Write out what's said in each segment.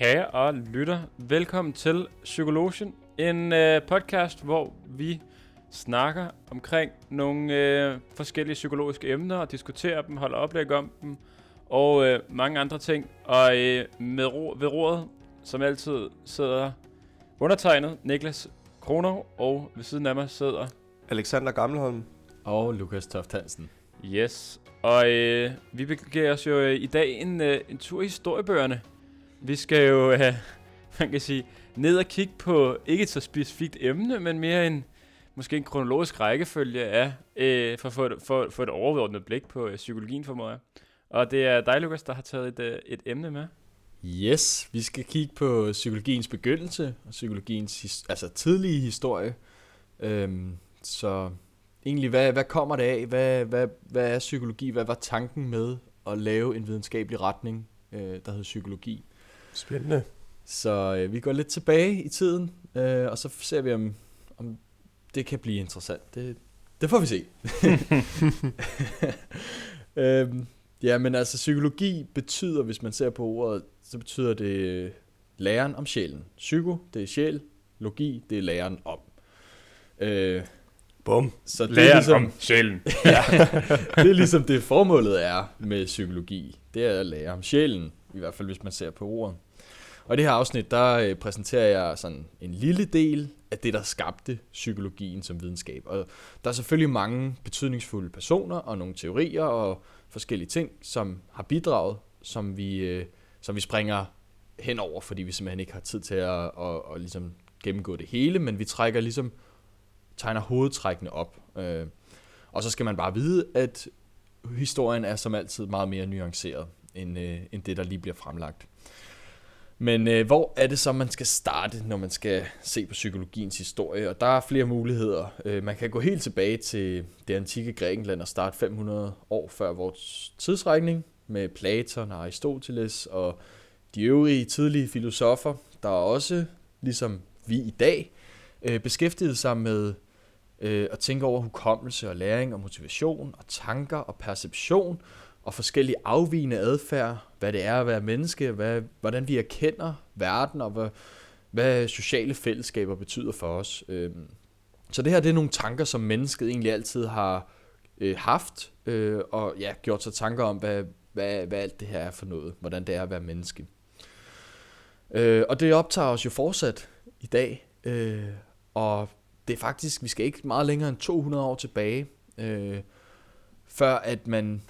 Kære og lytter, velkommen til Psykologien, en øh, podcast, hvor vi snakker omkring nogle øh, forskellige psykologiske emner og diskuterer dem, holder oplæg om dem og øh, mange andre ting. Og øh, med ro- ved roret, som altid, sidder undertegnet Niklas Kronov, og ved siden af mig sidder Alexander Gammelholm. Og Lukas Toft Hansen. Yes, og øh, vi begiver os jo øh, i dag en, øh, en tur i historiebøgerne. Vi skal jo, øh, man kan sige, ned og kigge på ikke et så specifikt emne, men mere en, måske en kronologisk rækkefølge af, øh, for, for, for, for et overordnet blik på øh, psykologien for mig. Og det er dig, Lukas, der har taget et, øh, et emne med. Yes, vi skal kigge på psykologiens begyndelse og psykologiens his- altså tidlige historie. Øhm, så egentlig, hvad, hvad kommer det af? Hvad, hvad, hvad er psykologi? Hvad var tanken med at lave en videnskabelig retning, øh, der hedder psykologi? Spændende. Så øh, vi går lidt tilbage i tiden, øh, og så ser vi, om, om det kan blive interessant. Det, det får vi se. øhm, ja, men altså psykologi betyder, hvis man ser på ordet, så betyder det øh, læren om sjælen. Psyko, det er sjæl. Logi, det er læren om. Øh, Bum. så det er, Læren ligesom, om sjælen. ja, det er ligesom det formålet er med psykologi. Det er at lære om sjælen, i hvert fald hvis man ser på ordet. Og i det her afsnit, der øh, præsenterer jeg sådan en lille del af det, der skabte psykologien som videnskab. Og der er selvfølgelig mange betydningsfulde personer og nogle teorier og forskellige ting, som har bidraget, som vi, øh, som vi springer henover, fordi vi simpelthen ikke har tid til at, at, at, at ligesom gennemgå det hele, men vi trækker ligesom tegner hovedtrækkene op. Øh, og så skal man bare vide, at historien er som altid meget mere nuanceret, end, øh, end det, der lige bliver fremlagt. Men øh, hvor er det så, man skal starte, når man skal se på psykologiens historie? Og der er flere muligheder. Øh, man kan gå helt tilbage til det antikke Grækenland og starte 500 år før vores tidsregning med Platon og Aristoteles og de øvrige tidlige filosofer, der også, ligesom vi i dag, øh, beskæftigede sig med øh, at tænke over hukommelse og læring og motivation og tanker og perception og forskellige afvigende adfærd, hvad det er at være menneske, hvad, hvordan vi erkender verden og hvad, hvad sociale fællesskaber betyder for os. Øhm, så det her det er nogle tanker, som mennesket egentlig altid har øh, haft øh, og ja, gjort sig tanker om, hvad, hvad, hvad alt det her er for noget, hvordan det er at være menneske. Øh, og det optager os jo fortsat i dag, øh, og det er faktisk, vi skal ikke meget længere end 200 år tilbage, øh, før at man,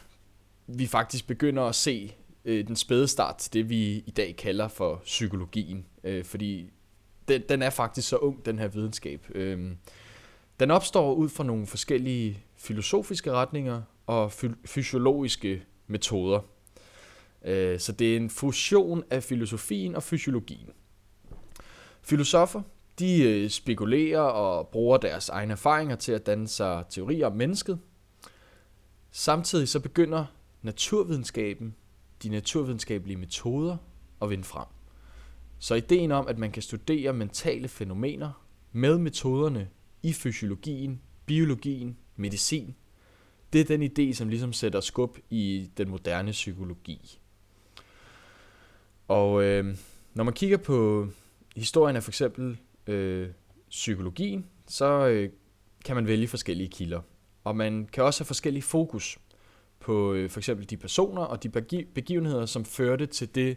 vi faktisk begynder at se øh, den spæde start til det, vi i dag kalder for psykologien. Øh, fordi den, den er faktisk så ung, den her videnskab. Øh, den opstår ud fra nogle forskellige filosofiske retninger og fy- fysiologiske metoder. Øh, så det er en fusion af filosofien og fysiologien. Filosofer, de øh, spekulerer og bruger deres egne erfaringer til at danne sig teorier om mennesket. Samtidig så begynder naturvidenskaben, de naturvidenskabelige metoder og vinde frem. Så ideen om, at man kan studere mentale fænomener med metoderne i fysiologien, biologien, medicin, det er den idé, som ligesom sætter skub i den moderne psykologi. Og øh, når man kigger på historien af for eksempel øh, psykologien, så øh, kan man vælge forskellige kilder. Og man kan også have forskellige fokus på øh, for eksempel de personer og de begivenheder, som førte til det,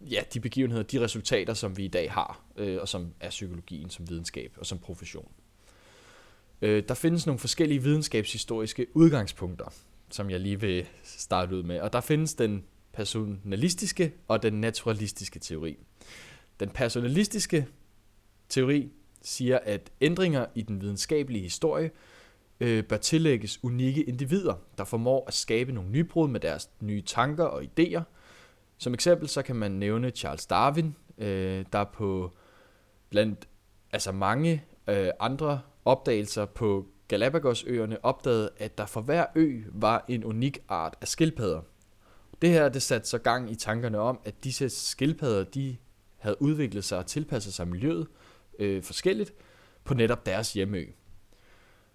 ja, de begivenheder, de resultater, som vi i dag har, øh, og som er psykologien som videnskab og som profession. Øh, der findes nogle forskellige videnskabshistoriske udgangspunkter, som jeg lige vil starte ud med. Og der findes den personalistiske og den naturalistiske teori. Den personalistiske teori siger, at ændringer i den videnskabelige historie øh, bør tillægges unikke individer, der formår at skabe nogle nybrud med deres nye tanker og idéer. Som eksempel så kan man nævne Charles Darwin, øh, der på blandt altså mange øh, andre opdagelser på Galapagosøerne opdagede, at der for hver ø var en unik art af skildpadder. Det her det satte så gang i tankerne om, at disse skildpadder de havde udviklet sig og tilpasset sig miljøet øh, forskelligt på netop deres hjemø.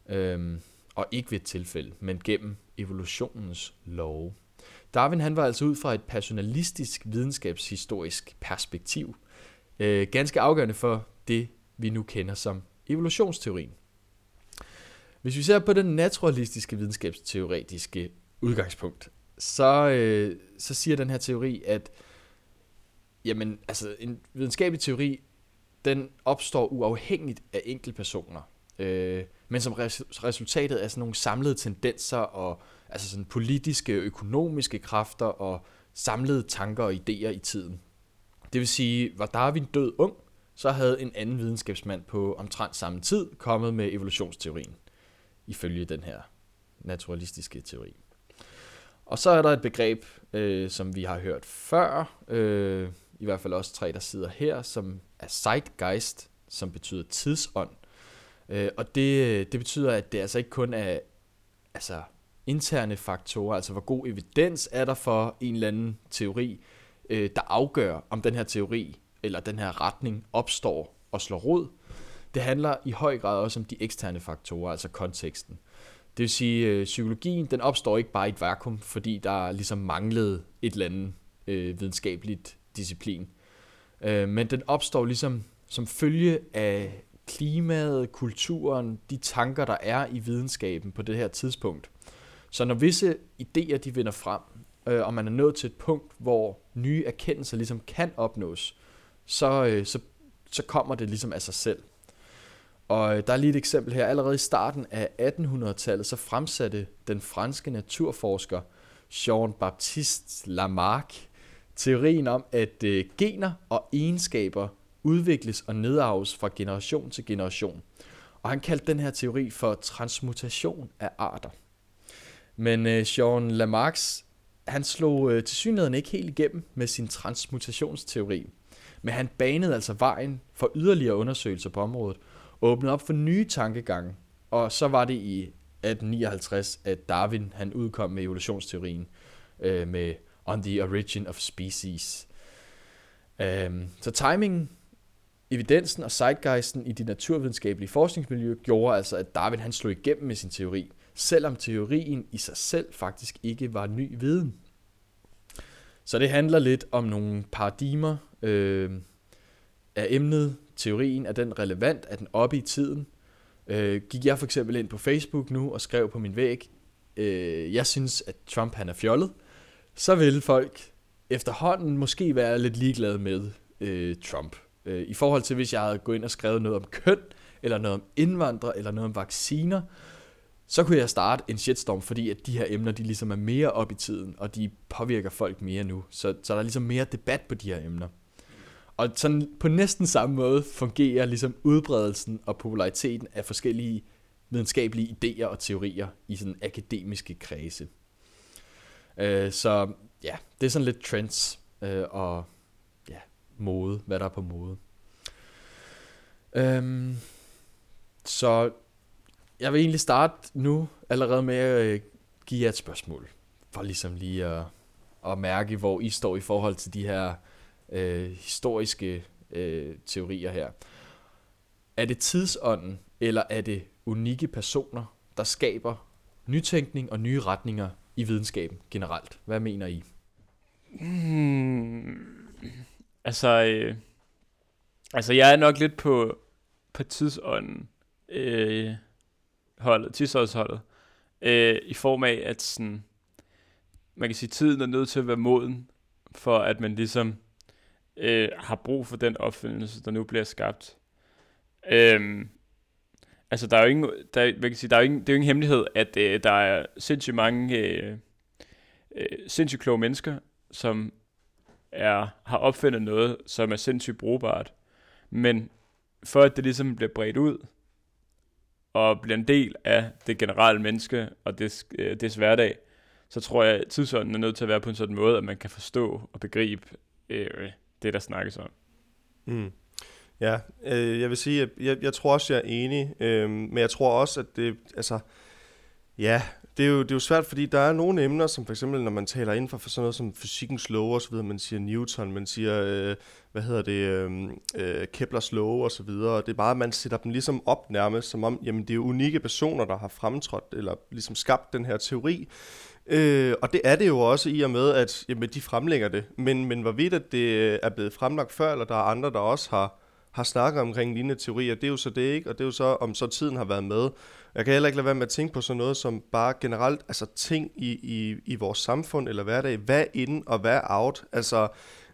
Øhm, og ikke ved et tilfælde, men gennem evolutionens love. Darwin han var altså ud fra et personalistisk videnskabshistorisk perspektiv øh, ganske afgørende for det, vi nu kender som evolutionsteorien. Hvis vi ser på den naturalistiske videnskabsteoretiske udgangspunkt, så, øh, så siger den her teori, at jamen, altså, en videnskabelig teori, den opstår uafhængigt af enkeltpersoner, øh, men som res- resultatet af sådan nogle samlede tendenser og altså sådan politiske, økonomiske kræfter og samlede tanker og idéer i tiden. Det vil sige, var Darwin død ung, så havde en anden videnskabsmand på omtrent samme tid kommet med evolutionsteorien, ifølge den her naturalistiske teori. Og så er der et begreb, øh, som vi har hørt før, øh, i hvert fald også tre, der sidder her, som er zeitgeist, som betyder tidsånd. Øh, og det, det betyder, at det altså ikke kun er altså, interne faktorer, altså hvor god evidens er der for en eller anden teori, øh, der afgør, om den her teori eller den her retning opstår og slår rod. Det handler i høj grad også om de eksterne faktorer, altså konteksten. Det vil sige, øh, psykologien den opstår ikke bare i et vakuum, fordi der ligesom manglede et eller andet øh, videnskabeligt disciplin. Øh, men den opstår ligesom som følge af klimaet, kulturen, de tanker, der er i videnskaben på det her tidspunkt. Så når visse idéer de vinder frem, øh, og man er nået til et punkt, hvor nye erkendelser ligesom kan opnås, så, øh, så, så kommer det ligesom af sig selv. Og øh, der er lige et eksempel her. Allerede i starten af 1800-tallet, så fremsatte den franske naturforsker Jean-Baptiste Lamarck teorien om, at øh, gener og egenskaber udvikles og nedarves fra generation til generation. Og han kaldte den her teori for transmutation af arter. Men øh, Jean Lamarck, han slog øh, til ikke helt igennem med sin transmutationsteori. Men han banede altså vejen for yderligere undersøgelser på området, og åbnede op for nye tankegange. Og så var det i 1859, at Darwin han udkom med evolutionsteorien øh, med On the Origin of Species. Um, så timingen, evidensen og zeitgeisten i de naturvidenskabelige forskningsmiljø gjorde altså, at Darwin han slog igennem med sin teori selvom teorien i sig selv faktisk ikke var ny viden. Så det handler lidt om nogle paradigmer øh, af emnet, teorien, er den relevant, er den oppe i tiden. Øh, gik jeg for eksempel ind på Facebook nu og skrev på min væg, øh, jeg synes, at Trump han er fjollet, så vil folk efterhånden måske være lidt ligeglade med øh, Trump. Øh, I forhold til, hvis jeg havde gået ind og skrevet noget om køn, eller noget om indvandrere, eller noget om vacciner, så kunne jeg starte en shitstorm, fordi at de her emner, de ligesom er mere op i tiden, og de påvirker folk mere nu. Så, så der er ligesom mere debat på de her emner. Og sådan på næsten samme måde fungerer ligesom udbredelsen og populariteten af forskellige videnskabelige idéer og teorier i sådan akademiske kredse. Øh, så ja, det er sådan lidt trends øh, og mode, hvad der er på mode. Øhm, så jeg vil egentlig starte nu allerede med at øh, give jer et spørgsmål. For ligesom lige at, at mærke, hvor I står i forhold til de her øh, historiske øh, teorier her. Er det tidsånden, eller er det unikke personer, der skaber nytænkning og nye retninger i videnskaben generelt? Hvad mener I? Hmm, altså, øh, altså, jeg er nok lidt på, på tidsånden. Øh, holdet, tidsholdet, øh, i form af, at sådan, man kan sige, tiden er nødt til at være moden, for at man ligesom øh, har brug for den opfindelse, der nu bliver skabt. Øh, altså, der er jo ingen, der, man kan sige, der er jo ingen, det er jo ingen hemmelighed, at øh, der er sindssygt mange øh, øh, sindssygt kloge mennesker, som er, har opfundet noget, som er sindssygt brugbart. Men for at det ligesom bliver bredt ud, og bliver en del af det generelle menneske og det, øh, des hverdag, så tror jeg, at tidsånden er nødt til at være på en sådan måde, at man kan forstå og begribe øh, det, der snakkes om. Mm. Ja, øh, jeg vil sige, at jeg, jeg tror også, jeg er enig, øh, men jeg tror også, at det, altså, ja, det er, jo, det er jo svært, fordi der er nogle emner, som for eksempel, når man taler inden for sådan noget som fysikkens love og så videre, man siger Newton, man siger, øh, hvad hedder det, øh, øh, Keplers love og så videre, og det er bare, at man sætter dem ligesom op nærmest, som om, jamen det er jo unikke personer, der har fremtrådt, eller ligesom skabt den her teori, Øh, og det er det jo også i og med, at jamen, de fremlægger det. Men, men hvorvidt at det øh, er blevet fremlagt før, eller der er andre, der også har, har snakket omkring lignende teorier, det er jo så det ikke, og det er jo så, om så tiden har været med. Jeg kan heller ikke lade være med at tænke på sådan noget som bare generelt, altså ting i, i, i vores samfund eller hverdag. Hvad ind og hvad out? Altså,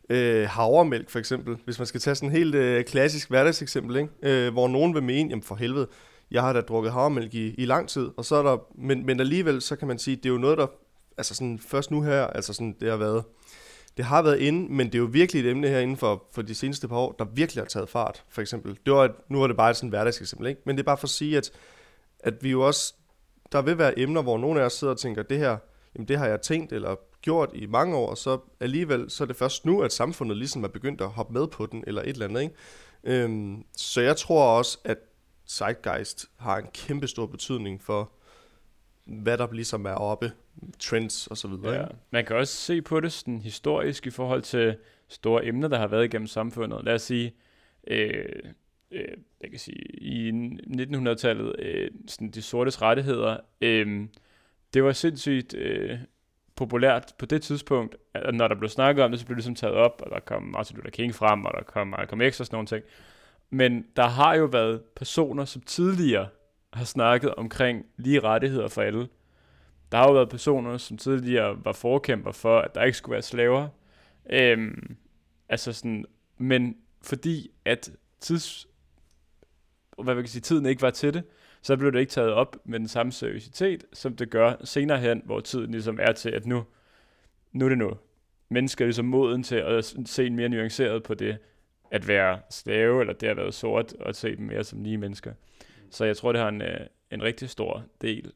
øh, havremælk for eksempel, hvis man skal tage sådan en helt øh, klassisk hverdagseksempel, ikke? Øh, hvor nogen vil mene, jamen for helvede, jeg har da drukket havremælk i, i lang tid, og så er der, men, men alligevel, så kan man sige, det er jo noget, der, altså sådan først nu her, altså sådan, det har været, det har været inde, men det er jo virkelig et emne her inden for, for de seneste par år, der virkelig har taget fart, for eksempel. Det var, nu var det bare et sådan hverdagseksempel, ikke? Men det er bare for at sige, at, at vi jo også, der vil være emner, hvor nogle af os sidder og tænker, det her, jamen det har jeg tænkt eller gjort i mange år, og så alligevel, så er det først nu, at samfundet ligesom er begyndt at hoppe med på den, eller et eller andet, ikke? Øhm, så jeg tror også, at Zeitgeist har en kæmpe stor betydning for, hvad der ligesom er oppe, trends og så videre. Ja. Man kan også se på det sådan historisk i forhold til store emner, der har været igennem samfundet. Lad os sige, øh, øh, jeg kan sige i 1900-tallet, øh, sådan de sortes rettigheder, øh, det var sindssygt øh, populært på det tidspunkt, at når der blev snakket om det, så blev det ligesom taget op, og der kom Martin Luther King frem, og der kom Malcolm X og sådan nogle ting. Men der har jo været personer, som tidligere har snakket omkring lige rettigheder for alle. Der har jo været personer, som tidligere var forkæmper for, at der ikke skulle være slaver. Øhm, altså sådan, men fordi at tids, hvad man kan sige, tiden ikke var til det, så blev det ikke taget op med den samme seriøsitet, som det gør senere hen, hvor tiden ligesom er til, at nu, nu er det nu. Mennesker er ligesom moden til at se mere nuanceret på det, at være slave, eller det at være sort, og se dem mere som lige mennesker. Så jeg tror, det har en, øh, en rigtig stor del,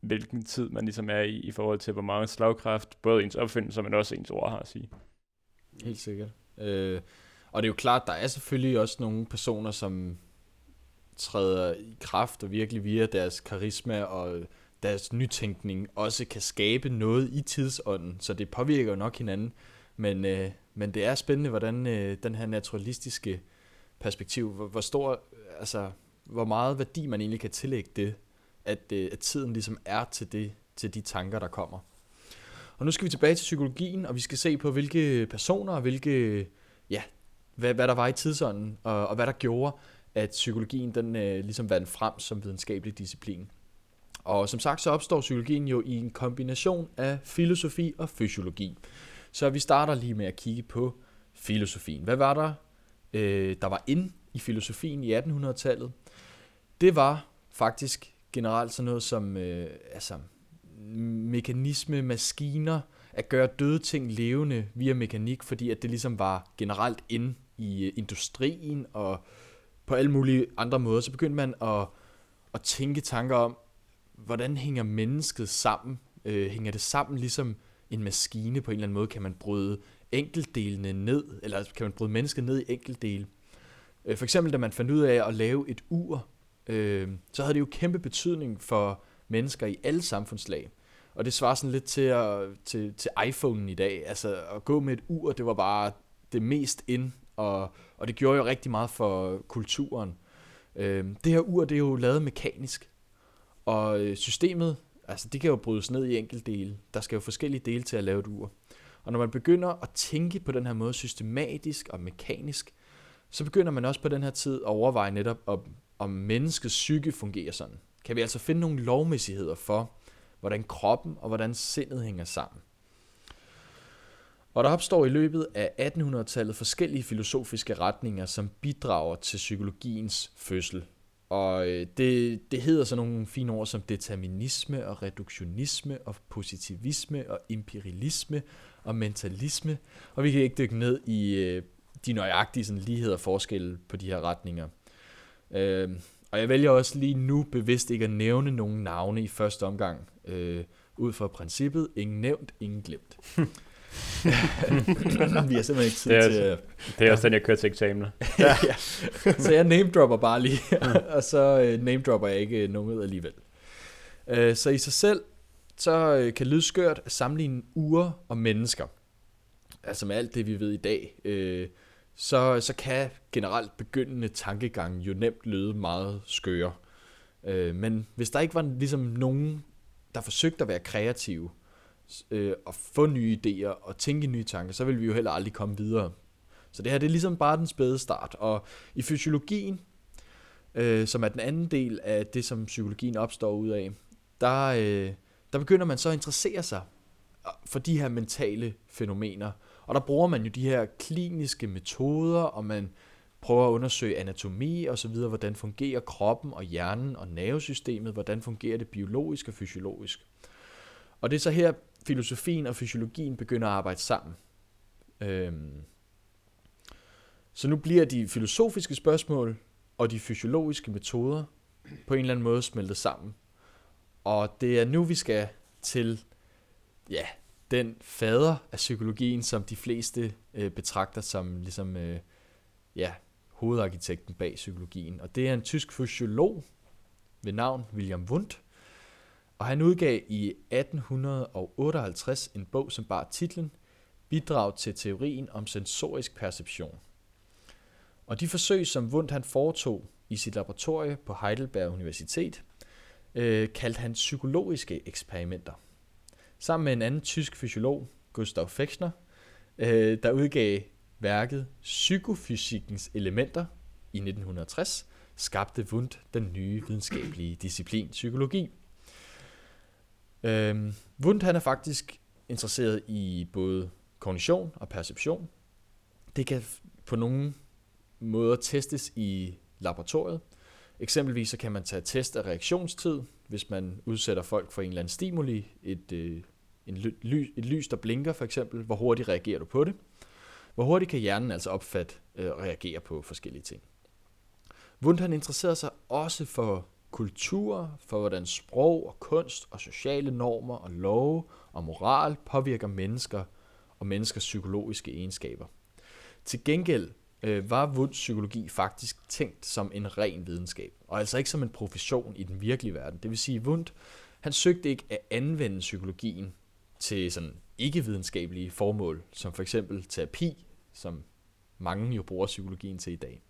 hvilken tid man ligesom er i, i forhold til, hvor meget slagkraft, både ens opfindelse, men også ens ord har at sige. Helt sikkert. Øh, og det er jo klart, der er selvfølgelig også nogle personer, som træder i kraft og virkelig via deres karisma og deres nytænkning også kan skabe noget i tidsånden, så det påvirker jo nok hinanden. Men, øh, men det er spændende, hvordan øh, den her naturalistiske perspektiv, hvor, hvor stor, altså, hvor meget værdi man egentlig kan tillægge det, at, øh, at tiden ligesom er til det, til de tanker, der kommer. Og nu skal vi tilbage til psykologien, og vi skal se på, hvilke personer og hvilke, ja, hvad, hvad der var i tidsånden, og, og hvad der gjorde, at psykologien den øh, ligesom vandt frem som videnskabelig disciplin. Og som sagt, så opstår psykologien jo i en kombination af filosofi og fysiologi. Så vi starter lige med at kigge på filosofien. Hvad var der, øh, der var ind i filosofien i 1800-tallet? Det var faktisk generelt sådan noget som øh, altså, mekanisme, maskiner, at gøre døde ting levende via mekanik, fordi at det ligesom var generelt ind i øh, industrien og på alle mulige andre måder, så begyndte man at, at tænke tanker om, hvordan hænger mennesket sammen? Øh, hænger det sammen ligesom en maskine på en eller anden måde? Kan man bryde enkeltdelene ned, eller kan man bryde mennesket ned i enkeltdele? Øh, for eksempel, da man fandt ud af at lave et ur, øh, så havde det jo kæmpe betydning for mennesker i alle samfundslag. Og det svarer sådan lidt til, at, til, til iPhone'en i dag. Altså at gå med et ur, det var bare det mest ind, og, og det gjorde jo rigtig meget for kulturen. Øh, det her ur, det er jo lavet mekanisk, og øh, systemet, altså det kan jo brydes ned i enkelte dele. Der skal jo forskellige dele til at lave et ur. Og når man begynder at tænke på den her måde systematisk og mekanisk, så begynder man også på den her tid at overveje netop, om, om menneskets psyke fungerer sådan. Kan vi altså finde nogle lovmæssigheder for, hvordan kroppen og hvordan sindet hænger sammen. Og der opstår i løbet af 1800-tallet forskellige filosofiske retninger, som bidrager til psykologiens fødsel. Og øh, det, det hedder sådan nogle fine ord som determinisme og reduktionisme og positivisme og imperialisme og mentalisme. Og vi kan ikke dykke ned i øh, de nøjagtige sådan, ligheder og forskelle på de her retninger. Øh, og jeg vælger også lige nu bevidst ikke at nævne nogen navne i første omgang, øh, ud fra princippet, ingen nævnt, ingen glemt. vi har simpelthen ikke tid Det er, til også, det er også den, jeg kører til eksamener. ja. ja. Så jeg name dropper bare lige, og så øh, name dropper jeg ikke nogen alligevel. Øh, så i sig selv, så øh, kan lyde skørt at sammenligne uger og mennesker. Altså med alt det, vi ved i dag, øh, så, så kan generelt begyndende tankegang jo nemt lyde meget skøre. Øh, men hvis der ikke var ligesom nogen, der forsøgte at være kreative, øh, at få nye idéer og tænke nye tanker, så vil vi jo heller aldrig komme videre. Så det her det er ligesom bare den spæde start. Og i fysiologien, øh, som er den anden del af det, som psykologien opstår ud af, der, øh, der begynder man så at interessere sig for de her mentale fænomener. Og der bruger man jo de her kliniske metoder, og man prøver at undersøge anatomi og så videre, hvordan fungerer kroppen og hjernen og nervesystemet, hvordan fungerer det biologisk og fysiologisk. Og det er så her, filosofien og fysiologien begynder at arbejde sammen. Øhm. Så nu bliver de filosofiske spørgsmål og de fysiologiske metoder på en eller anden måde smeltet sammen. Og det er nu, vi skal til ja, den fader af psykologien, som de fleste øh, betragter som ligesom, øh, ja, hovedarkitekten bag psykologien. Og det er en tysk fysiolog ved navn William Wundt. Og han udgav i 1858 en bog, som bar titlen Bidrag til teorien om sensorisk perception. Og de forsøg, som Wundt han foretog i sit laboratorie på Heidelberg Universitet, øh, kaldte han psykologiske eksperimenter. Sammen med en anden tysk fysiolog, Gustav Fechner, øh, der udgav værket Psykofysikkens elementer i 1960, skabte Wundt den nye videnskabelige disciplin psykologi. Øhm, Wundt han er faktisk interesseret i både kognition og perception. Det kan på nogle måder testes i laboratoriet. Eksempelvis så kan man tage test af reaktionstid, hvis man udsætter folk for en eller anden stimuli, et, øh, en ly, et lys, der blinker for eksempel, hvor hurtigt reagerer du på det? Hvor hurtigt kan hjernen altså opfatte øh, og reagere på forskellige ting? Wundt han interesserede sig også for kultur, for hvordan sprog og kunst og sociale normer og love og moral påvirker mennesker og menneskers psykologiske egenskaber. Til gengæld øh, var Wundts psykologi faktisk tænkt som en ren videnskab, og altså ikke som en profession i den virkelige verden. Det vil sige, at Wundt han søgte ikke at anvende psykologien til sådan ikke-videnskabelige formål, som for eksempel terapi, som mange jo bruger psykologien til i dag.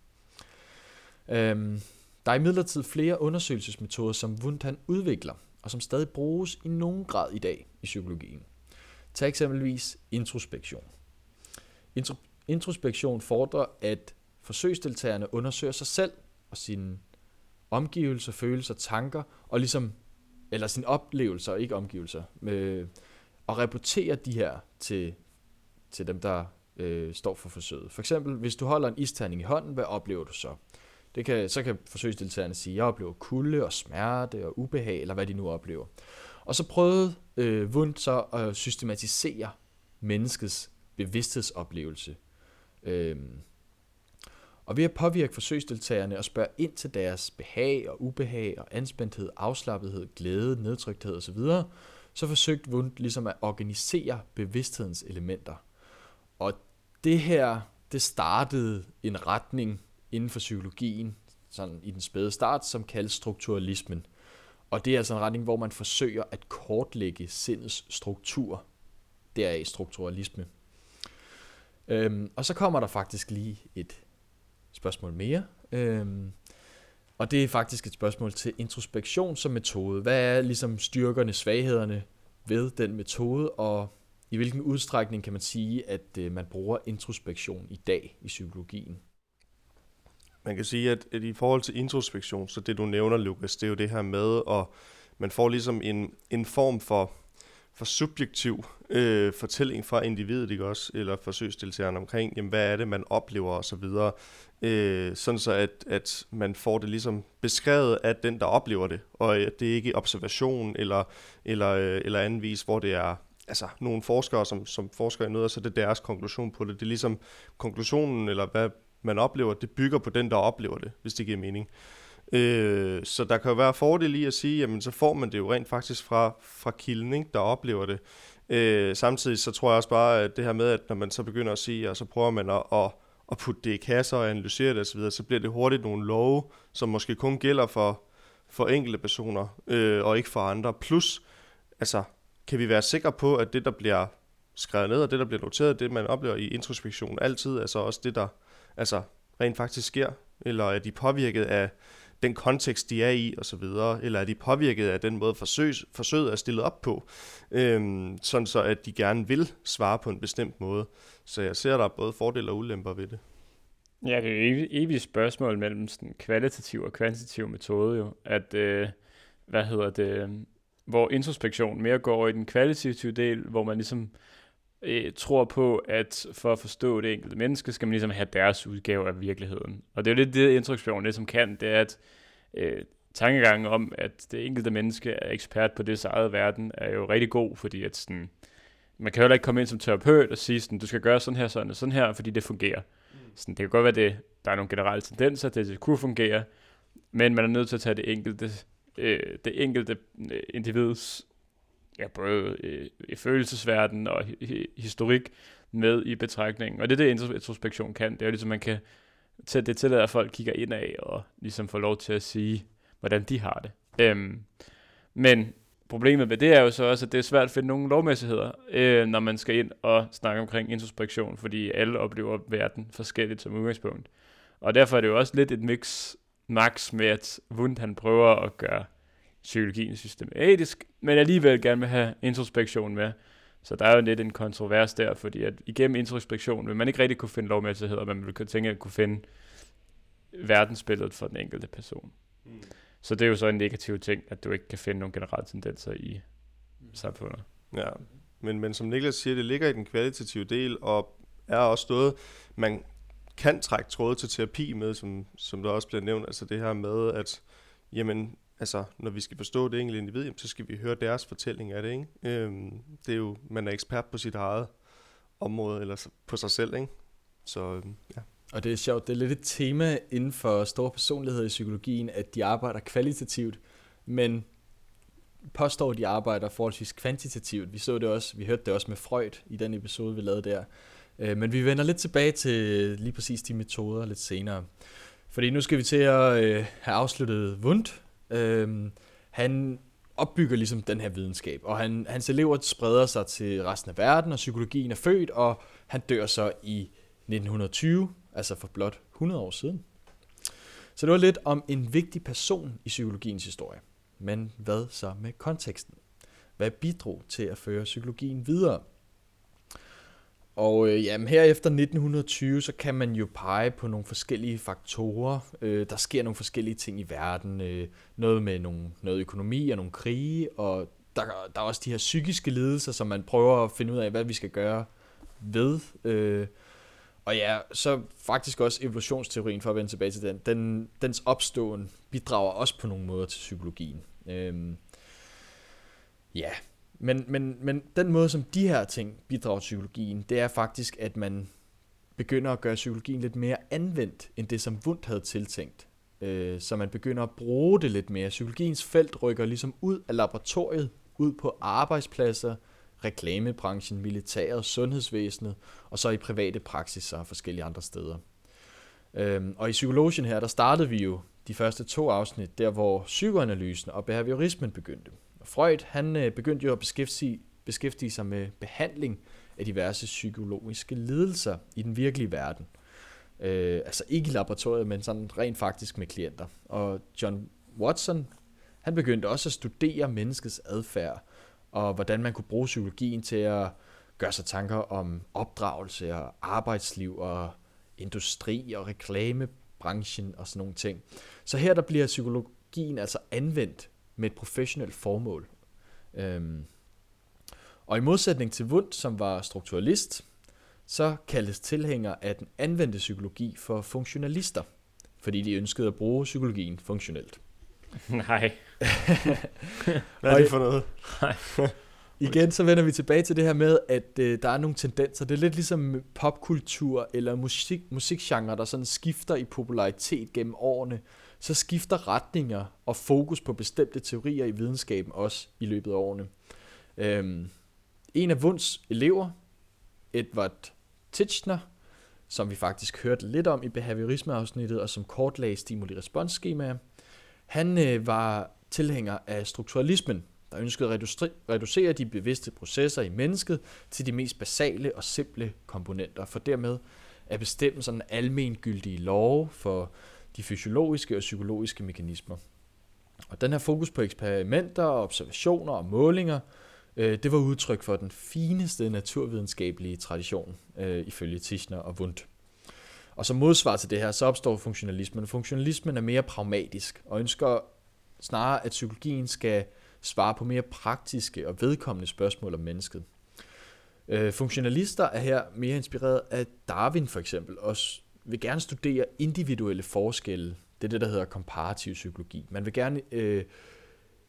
Øhm, der er imidlertid flere undersøgelsesmetoder, som Wundt han udvikler, og som stadig bruges i nogen grad i dag i psykologien. Tag eksempelvis introspektion. Intro, introspektion fordrer, at forsøgsdeltagerne undersøger sig selv og sine omgivelser, følelser, tanker, og ligesom, eller sine oplevelser, ikke omgivelser, med, og rapportere de her til, til dem, der øh, står for forsøget. For eksempel, hvis du holder en isterning i hånden, hvad oplever du så? Det kan, så kan forsøgsdeltagerne sige, at jeg oplever kulde og smerte og ubehag, eller hvad de nu oplever. Og så prøvede øh, Wundt så at systematisere menneskets bevidsthedsoplevelse. Øhm, og ved at påvirke forsøgsdeltagerne og spørge ind til deres behag og ubehag og anspændthed, afslappethed, glæde, nedtrykthed osv., så forsøgte Wundt ligesom at organisere bevidsthedens elementer. Og det her, det startede en retning inden for psykologien, sådan i den spæde start, som kaldes strukturalismen. Og det er altså en retning, hvor man forsøger at kortlægge sindets struktur. Deraf strukturalisme. Øhm, og så kommer der faktisk lige et spørgsmål mere. Øhm, og det er faktisk et spørgsmål til introspektion som metode. Hvad er ligesom styrkerne, svaghederne ved den metode, og i hvilken udstrækning kan man sige, at øh, man bruger introspektion i dag i psykologien? Man kan sige, at, at i forhold til introspektion, så det du nævner, Lukas, det er jo det her med, at man får ligesom en, en form for, for subjektiv øh, fortælling fra individet, ikke også? Eller forsøgsdeltageren omkring, jamen, hvad er det, man oplever og så videre. Øh, sådan så, at, at man får det ligesom beskrevet af den, der oplever det, og at det ikke er observation eller, eller, øh, eller anden vis, hvor det er altså, nogle forskere, som, som forsker i noget, og så er det deres konklusion på det. Det er ligesom konklusionen, eller hvad man oplever, det bygger på den, der oplever det, hvis det giver mening. Øh, så der kan jo være fordel i at sige, jamen så får man det jo rent faktisk fra, fra kilden, ikke, der oplever det. Øh, samtidig så tror jeg også bare, at det her med, at når man så begynder at sige, og så prøver man at, at, at putte det i kasser og analysere det osv., så bliver det hurtigt nogle love, som måske kun gælder for, for enkelte personer, øh, og ikke for andre. Plus, altså, kan vi være sikre på, at det, der bliver skrevet ned, og det, der bliver noteret, det, man oplever i introspektion, altid altså også det, der altså, rent faktisk sker? Eller er de påvirket af den kontekst, de er i, og så videre, eller er de påvirket af den måde, forsøg, forsøget er stillet op på, øhm, sådan så at de gerne vil svare på en bestemt måde. Så jeg ser, der er både fordele og ulemper ved det. Ja, det er jo et evigt spørgsmål mellem sådan kvalitativ og kvantitativ metode jo, at, øh, hvad hedder det, hvor introspektion mere går i den kvalitative del, hvor man ligesom øh, tror på, at for at forstå det enkelte menneske, skal man ligesom have deres udgave af virkeligheden. Og det er jo lidt det, instruktion det som kan, det er, at øh, tankegangen om, at det enkelte menneske er ekspert på det eget verden, er jo rigtig god, fordi at sådan, man kan jo heller ikke komme ind som terapeut og sige, sådan, du skal gøre sådan her, sådan og sådan her, fordi det fungerer. Mm. Sådan, det kan godt være, det, der er nogle generelle tendenser til, at det kunne fungere, men man er nødt til at tage det enkelte, øh, det enkelte øh, individs ja, både øh, i følelsesverden og historik med i betragtningen. Og det er det, introspektion kan. Det er jo ligesom, man kan tage det til, at folk kigger ind af og ligesom får lov til at sige, hvordan de har det. Øhm, men problemet med det er jo så også, at det er svært at finde nogle lovmæssigheder, øh, når man skal ind og snakke omkring introspektion, fordi alle oplever verden forskelligt som udgangspunkt. Og derfor er det jo også lidt et mix max med, at Wundt han prøver at gøre psykologien systematisk, men alligevel gerne vil have introspektion med. Så der er jo lidt en kontrovers der, fordi at igennem introspektion vil man ikke rigtig kunne finde lovmæssigheder, men man vil tænke at kunne finde verdensbilledet for den enkelte person. Mm. Så det er jo så en negativ ting, at du ikke kan finde nogle generelle tendenser i mm. samfundet. Ja, men, men som Niklas siger, det ligger i den kvalitative del, og er også noget, man kan trække tråde til terapi med, som, som der også bliver nævnt, altså det her med, at jamen, altså, når vi skal forstå det enkelte individ, så skal vi høre deres fortælling af det, ikke? Øhm, det er jo, man er ekspert på sit eget område, eller på sig selv, ikke? Så, øhm, ja. Og det er sjovt, det er lidt et tema inden for store personligheder i psykologien, at de arbejder kvalitativt, men påstår, at de arbejder forholdsvis kvantitativt. Vi så det også, vi hørte det også med Freud i den episode, vi lavede der. Øh, men vi vender lidt tilbage til lige præcis de metoder lidt senere. Fordi nu skal vi til at øh, have afsluttet Wundt, Øhm, han opbygger ligesom den her videnskab, og han, hans elever spreder sig til resten af verden, og psykologien er født, og han dør så i 1920, altså for blot 100 år siden. Så det var lidt om en vigtig person i psykologiens historie. Men hvad så med konteksten? Hvad bidrog til at føre psykologien videre? Og øh, jamen, her efter 1920, så kan man jo pege på nogle forskellige faktorer. Øh, der sker nogle forskellige ting i verden. Øh, noget med nogle, noget økonomi og nogle krige, og der, der er også de her psykiske lidelser, som man prøver at finde ud af, hvad vi skal gøre ved. Øh, og ja, så faktisk også evolutionsteorien, for at vende tilbage til den, den dens opståen bidrager også på nogle måder til psykologien. Øh, ja, men, men, men den måde, som de her ting bidrager til psykologien, det er faktisk, at man begynder at gøre psykologien lidt mere anvendt, end det, som Wundt havde tiltænkt. Øh, så man begynder at bruge det lidt mere. Psykologiens felt rykker ligesom ud af laboratoriet, ud på arbejdspladser, reklamebranchen, militæret, sundhedsvæsenet, og så i private praksiser og forskellige andre steder. Øhm, og i psykologien her, der startede vi jo de første to afsnit, der hvor psykoanalysen og behaviorismen begyndte. Freud han øh, begyndte jo at beskæftige, beskæftige sig med behandling af diverse psykologiske lidelser i den virkelige verden. Øh, altså ikke i laboratoriet, men sådan rent faktisk med klienter. Og John Watson, han begyndte også at studere menneskets adfærd, og hvordan man kunne bruge psykologien til at gøre sig tanker om opdragelse og arbejdsliv og industri og reklamebranchen og sådan nogle ting. Så her der bliver psykologien altså anvendt med et professionelt formål. Øhm, og i modsætning til Wundt, som var strukturalist, så kaldes tilhængere af den anvendte psykologi for funktionalister, fordi de ønskede at bruge psykologien funktionelt. Nej. Hvad er det for noget? Nej. Igen så vender vi tilbage til det her med, at øh, der er nogle tendenser. Det er lidt ligesom popkultur eller musik, musikgenre, der sådan skifter i popularitet gennem årene så skifter retninger og fokus på bestemte teorier i videnskaben også i løbet af årene. Øhm, en af Wunds elever, Edward Titchener, som vi faktisk hørte lidt om i behaviorismeafsnittet, og som kortlagde stimuli-responsskemaer, han øh, var tilhænger af strukturalismen, der ønskede at reducere de bevidste processer i mennesket til de mest basale og simple komponenter, for dermed at bestemme sådan almengyldige love for de fysiologiske og psykologiske mekanismer. Og den her fokus på eksperimenter, observationer og målinger, øh, det var udtryk for den fineste naturvidenskabelige tradition, øh, ifølge Tischner og Wundt. Og som modsvar til det her, så opstår funktionalismen. Funktionalismen er mere pragmatisk og ønsker snarere, at psykologien skal svare på mere praktiske og vedkommende spørgsmål om mennesket. Øh, funktionalister er her mere inspireret af Darwin for eksempel, og vil gerne studere individuelle forskelle. Det er det, der hedder komparativ psykologi. Man vil gerne øh,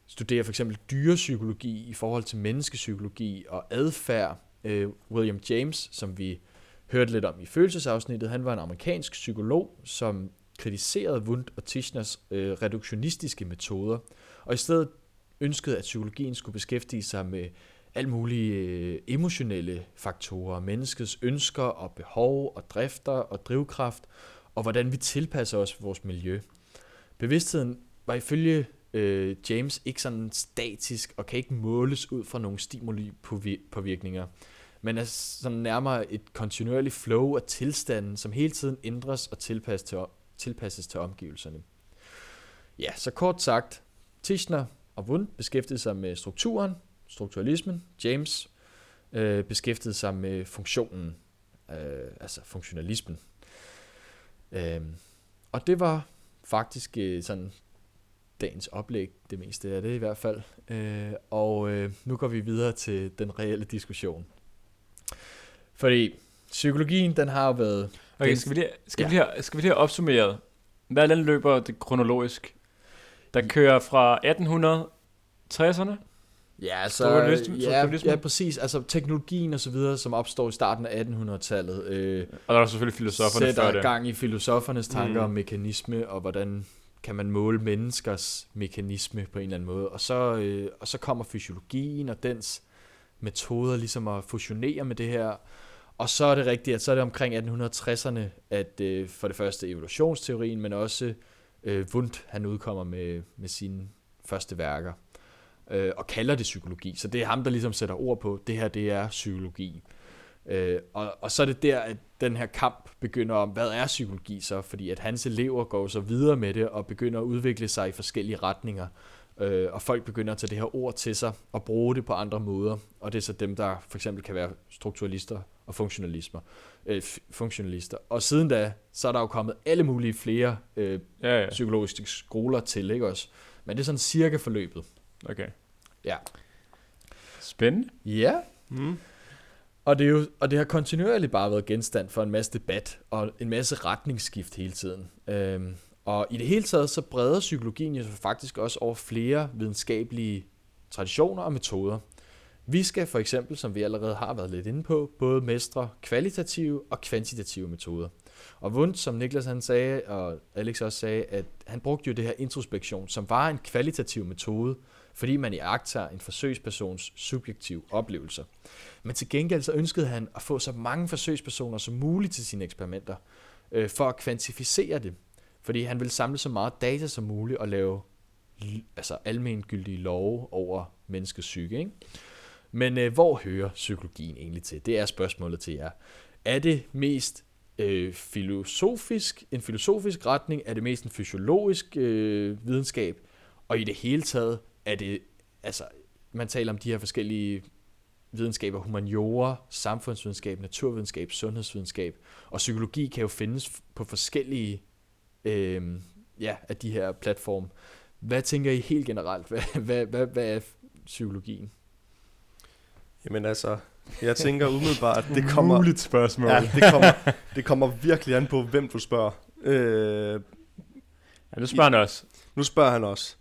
studere for eksempel dyrepsykologi i forhold til menneskepsykologi og adfærd. Øh, William James, som vi hørte lidt om i følelsesafsnittet, han var en amerikansk psykolog, som kritiserede Wundt og Tischners øh, reduktionistiske metoder, og i stedet ønskede, at psykologien skulle beskæftige sig med alle mulige øh, emotionelle faktorer, menneskets ønsker og behov og drifter og drivkraft, og hvordan vi tilpasser os vores miljø. Bevidstheden var ifølge øh, James ikke sådan statisk og kan ikke måles ud fra nogle stimuli påvirkninger, men er sådan nærmere et kontinuerligt flow af tilstanden, som hele tiden ændres og tilpasses til, tilpasses til omgivelserne. Ja, så kort sagt, Tischner og Wundt beskæftigede sig med strukturen, strukturalismen. James øh, beskæftigede sig med funktionen, øh, altså funktionalismen. Øh, og det var faktisk øh, sådan dagens oplæg, det meste af det i hvert fald. Øh, og øh, nu går vi videre til den reelle diskussion. Fordi psykologien, den har jo været... Okay, skal vi lige, skal ja. vi lige, skal vi lige have opsummeret? Hvad den løber det kronologisk? Der kører fra 1860'erne Ja, altså, ja, ja, præcis. Altså teknologien og så videre, som opstår i starten af 1800-tallet. Øh, og der er selvfølgelig filosoferne sætter før det. gang i filosofernes tanker mm. om mekanisme, og hvordan kan man måle menneskers mekanisme på en eller anden måde. Og så, øh, og så kommer fysiologien og dens metoder ligesom at fusionere med det her. Og så er det rigtigt, at så er det omkring 1860'erne, at øh, for det første evolutionsteorien, men også øh, Wundt, han udkommer med, med sine første værker øh, og kalder det psykologi. Så det er ham, der ligesom sætter ord på, det her det er psykologi. Øh, og, og så er det der, at den her kamp begynder om, hvad er psykologi så? Fordi at hans elever går så videre med det og begynder at udvikle sig i forskellige retninger. Øh, og folk begynder at tage det her ord til sig og bruge det på andre måder. Og det er så dem, der for eksempel kan være strukturalister og funktionalister. Øh, funktionalister. Og siden da, så er der jo kommet alle mulige flere øh, ja, ja. psykologiske skoler til, ikke også? Men det er sådan cirka forløbet. Okay. Ja. Spændende. Ja. Mm. Og det, er jo, og det har kontinuerligt bare været genstand for en masse debat og en masse retningsskift hele tiden. Øhm, og i det hele taget, så breder psykologien jo faktisk også over flere videnskabelige traditioner og metoder. Vi skal for eksempel, som vi allerede har været lidt inde på, både mestre kvalitative og kvantitative metoder. Og Wundt, som Niklas han sagde, og Alex også sagde, at han brugte jo det her introspektion, som var en kvalitativ metode, fordi man i agter en forsøgspersons subjektive oplevelser. Men til gengæld så ønskede han at få så mange forsøgspersoner som muligt til sine eksperimenter, øh, for at kvantificere det. Fordi han ville samle så meget data som muligt og lave altså almengyldige love over menneskets psyke. Ikke? Men øh, hvor hører psykologien egentlig til? Det er spørgsmålet til jer. Er det mest øh, filosofisk, en filosofisk retning? Er det mest en fysiologisk øh, videnskab? Og i det hele taget, er det, altså, man taler om de her forskellige videnskaber, humaniora, samfundsvidenskab, naturvidenskab, sundhedsvidenskab, og psykologi kan jo findes på forskellige øh, ja, af de her platforme. Hvad tænker I helt generelt? Hvad, hvad, hvad, hvad er psykologien? Jamen altså, jeg tænker umiddelbart, det kommer... Muligt spørgsmål. Ja, det kommer, det kommer virkelig an på, hvem du spørger. Øh, ja, nu spørger han også. Nu spørger han også.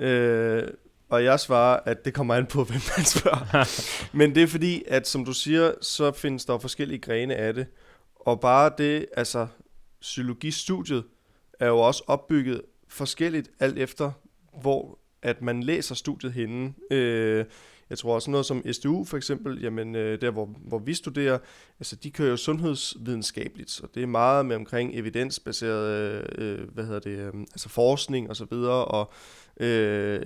Øh, og jeg svarer, at det kommer an på, hvem man spørger. Men det er fordi, at som du siger, så findes der forskellige grene af det. Og bare det, altså psykologistudiet er jo også opbygget forskelligt alt efter, hvor at man læser studiet henne. Øh, Jeg tror også noget som SDU for eksempel, jamen øh, der hvor, hvor vi studerer, altså de kører jo sundhedsvidenskabeligt, og det er meget med omkring evidensbaseret, øh, hvad hedder det, øh, altså forskning og så videre, og øh,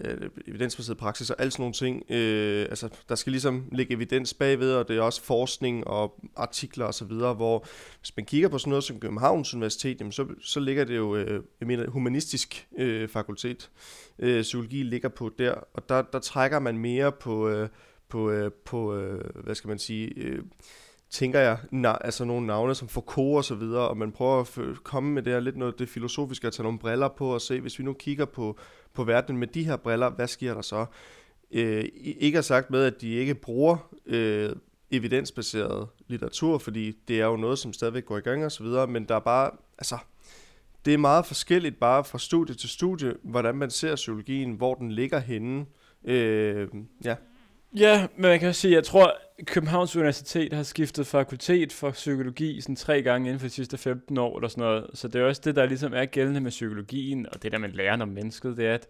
evidensbaseret praksis og alt sådan nogle ting. Øh, altså, der skal ligesom ligge evidens bagved, og det er også forskning og artikler osv., hvor hvis man kigger på sådan noget som Københavns Universitet, jamen, så, så ligger det jo, øh, jeg mener, humanistisk øh, fakultet, øh, psykologi ligger på der, og der, der trækker man mere på, øh, på, øh, på øh, hvad skal man sige, øh, tænker jeg, na, altså nogle navne som Foucault og så videre, og man prøver at komme med det her lidt noget det filosofiske, at tage nogle briller på og se, hvis vi nu kigger på, på verden med de her briller, hvad sker der så? Øh, ikke er sagt med, at de ikke bruger øh, evidensbaseret litteratur, fordi det er jo noget, som stadigvæk går i gang og så videre, men der er bare, altså, det er meget forskelligt bare fra studie til studie, hvordan man ser psykologien, hvor den ligger henne. Øh, ja. Ja, men man kan sige, jeg tror, Københavns Universitet har skiftet fakultet for psykologi sådan tre gange inden for de sidste 15 år eller sådan noget. Så det er også det, der ligesom er gældende med psykologien, og det der, man lærer om mennesket, det er, at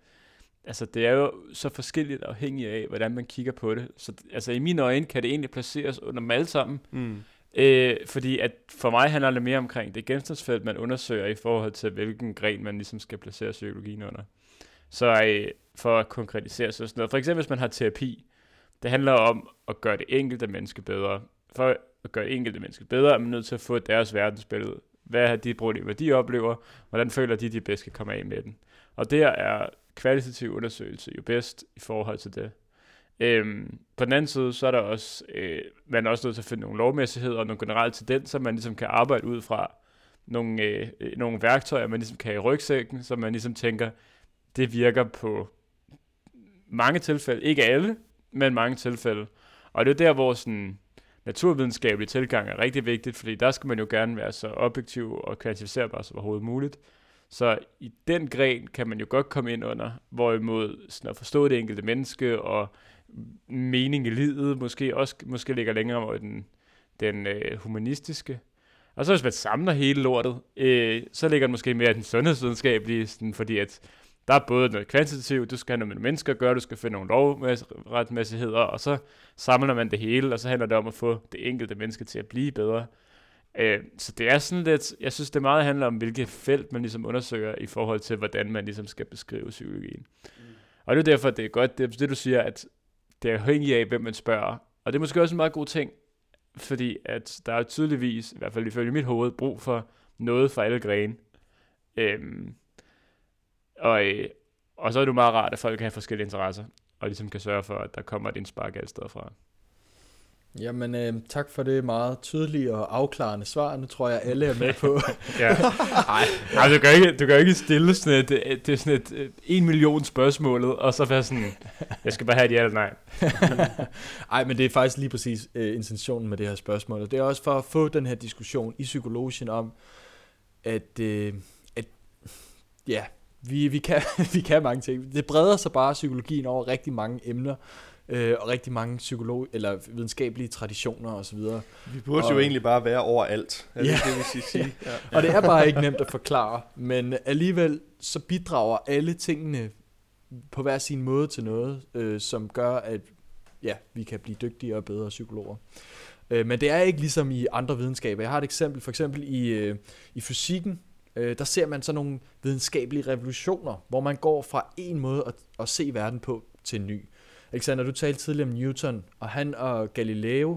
altså, det er jo så forskelligt afhængigt af, hvordan man kigger på det. Så altså, i mine øjne kan det egentlig placeres under dem alle sammen. Mm. Øh, fordi at for mig handler det mere omkring det genstandsfelt, man undersøger i forhold til, hvilken gren man ligesom skal placere psykologien under. Så øh, for at konkretisere sådan noget. For eksempel, hvis man har terapi, det handler om at gøre det enkelte menneske bedre. For at gøre det enkelte menneske bedre, er man nødt til at få deres verdensbillede. Hvad har de problemer, de oplever? Hvordan føler de, de bedst kan komme af med den? Og der er kvalitativ undersøgelse jo bedst i forhold til det. Øhm, på den anden side, så er der også, øh, man er også nødt til at finde nogle lovmæssigheder og nogle generelle tendenser, man ligesom kan arbejde ud fra. Nogle, øh, øh nogle værktøjer, man ligesom kan have i rygsækken, så man ligesom tænker, det virker på mange tilfælde, ikke alle, men mange tilfælde. Og det er der, hvor sådan naturvidenskabelig tilgang er rigtig vigtigt, fordi der skal man jo gerne være så objektiv og kvantificerbar som overhovedet muligt. Så i den gren kan man jo godt komme ind under, hvorimod sådan at forstå det enkelte menneske og mening i livet måske også måske ligger længere over den, den øh, humanistiske. Og så hvis man samler hele lortet, øh, så ligger det måske mere den sundhedsvidenskabelige, sådan, fordi at der er både noget kvantitativt, du skal have noget med mennesker at gøre, du skal finde nogle lovretmæssigheder, og så samler man det hele, og så handler det om at få det enkelte menneske til at blive bedre. Øh, så det er sådan lidt, jeg synes det meget handler om, hvilket felt man ligesom undersøger i forhold til, hvordan man ligesom skal beskrive psykologien. Mm. Og det er derfor, det er godt, det, det du siger, at det er afhængigt af, hvem man spørger. Og det er måske også en meget god ting, fordi at der er tydeligvis, i hvert fald ifølge mit hoved, brug for noget for alle grene. Øhm, og, øh, og så er det jo meget rart, at folk kan have forskellige interesser, og ligesom kan sørge for, at der kommer et indspark alle steder fra. Jamen, øh, tak for det meget tydelige og afklarende svar. Nu tror jeg, alle er med på. ja. Ej, Ej, du, kan ikke, du kan ikke stille sådan et, det er sådan et, et, en million spørgsmålet, og så være sådan, jeg skal bare have et ja eller nej. Ej, men det er faktisk lige præcis øh, intentionen med det her spørgsmål. Det er også for at få den her diskussion i psykologien om, at, øh, at ja, vi, vi, kan, vi kan mange ting. Det breder sig bare psykologien over rigtig mange emner, øh, og rigtig mange psykolog eller videnskabelige traditioner osv. Vi burde og, jo egentlig bare være overalt, er ja. det det, vi sige. Ja. og det er bare ikke nemt at forklare, men alligevel så bidrager alle tingene på hver sin måde til noget, øh, som gør, at ja, vi kan blive dygtigere og bedre psykologer. Øh, men det er ikke ligesom i andre videnskaber. Jeg har et eksempel, for eksempel i, øh, i fysikken, øh, der ser man sådan nogle videnskabelige revolutioner, hvor man går fra en måde at, at se verden på til en ny. Alexander, du talte tidligere om Newton, og han og Galileo,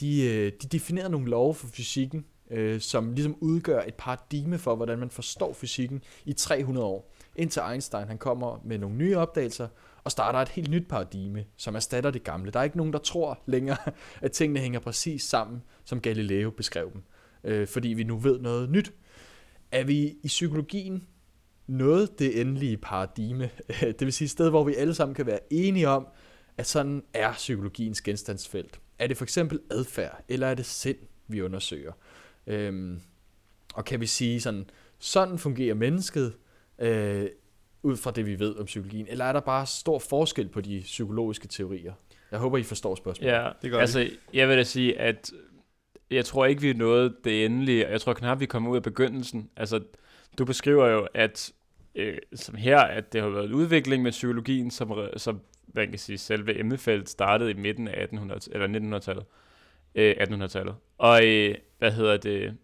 de, øh, de definerede nogle love for fysikken, øh, som ligesom udgør et paradigme for, hvordan man forstår fysikken i 300 år. Indtil Einstein han kommer med nogle nye opdagelser, og starter et helt nyt paradigme, som erstatter det gamle. Der er ikke nogen, der tror længere, at tingene hænger præcis sammen, som Galileo beskrev dem. Øh, fordi vi nu ved noget nyt. Er vi i psykologien noget det endelige paradigme? det vil sige et sted, hvor vi alle sammen kan være enige om, at sådan er psykologiens genstandsfelt. Er det for eksempel adfærd, eller er det sind, vi undersøger? Øhm, og kan vi sige sådan, sådan fungerer mennesket, øh, ud fra det, vi ved om psykologien? Eller er der bare stor forskel på de psykologiske teorier? Jeg håber, I forstår spørgsmålet. Ja, det gør altså, jeg vil da sige, at jeg tror ikke, vi er nået det endelige. Jeg tror knap, vi kommer ud af begyndelsen. Altså, du beskriver jo, at øh, som her, at det har været en udvikling med psykologien, som, som man kan sige, selve emnefeltet startede i midten af 1800 eller 1900-tallet. Øh, 1800-tallet. Og øh, hvad hedder det?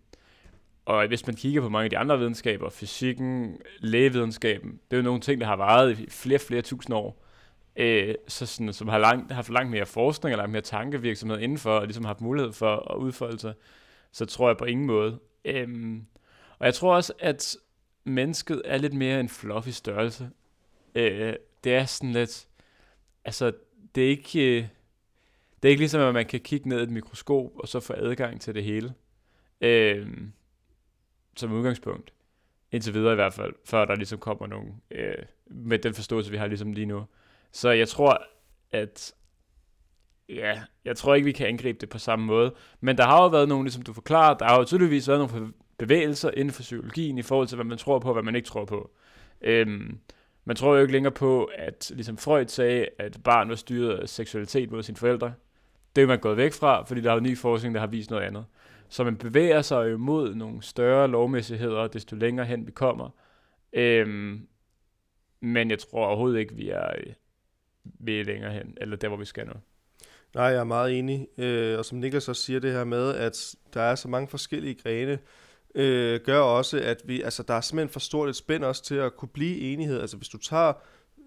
Og hvis man kigger på mange af de andre videnskaber, fysikken, lægevidenskaben, det er jo nogle ting, der har varet i flere, flere tusind år. Øh, så sådan, som har langt, haft langt mere forskning og langt mere tankevirksomhed indenfor, og ligesom har haft mulighed for at udfolde sig, så tror jeg på ingen måde. Øhm, og jeg tror også, at mennesket er lidt mere en fluffy størrelse. Øh, det er sådan lidt, altså, det er ikke, øh, det er ikke ligesom, at man kan kigge ned i et mikroskop, og så få adgang til det hele. Øh, som udgangspunkt. Indtil videre i hvert fald, før der ligesom kommer nogen, øh, med den forståelse, vi har ligesom lige nu. Så jeg tror, at ja, jeg tror ikke, vi kan angribe det på samme måde. Men der har jo været nogle, ligesom du forklarer, der har jo tydeligvis været nogle bevægelser inden for psykologien i forhold til, hvad man tror på, og hvad man ikke tror på. Øhm, man tror jo ikke længere på, at ligesom Freud sagde, at barn var styret af seksualitet mod sine forældre. Det er man gået væk fra, fordi der er jo ny forskning, der har vist noget andet. Så man bevæger sig jo mod nogle større lovmæssigheder, desto længere hen vi kommer. Øhm, men jeg tror overhovedet ikke, vi er, øh, vi er længere hen, eller der, hvor vi skal nu. Nej, jeg er meget enig. Øh, og som Niklas også siger det her med, at der er så mange forskellige grene, øh, gør også, at vi, altså, der er simpelthen for stort et spænd også til at kunne blive enighed. Altså hvis du tager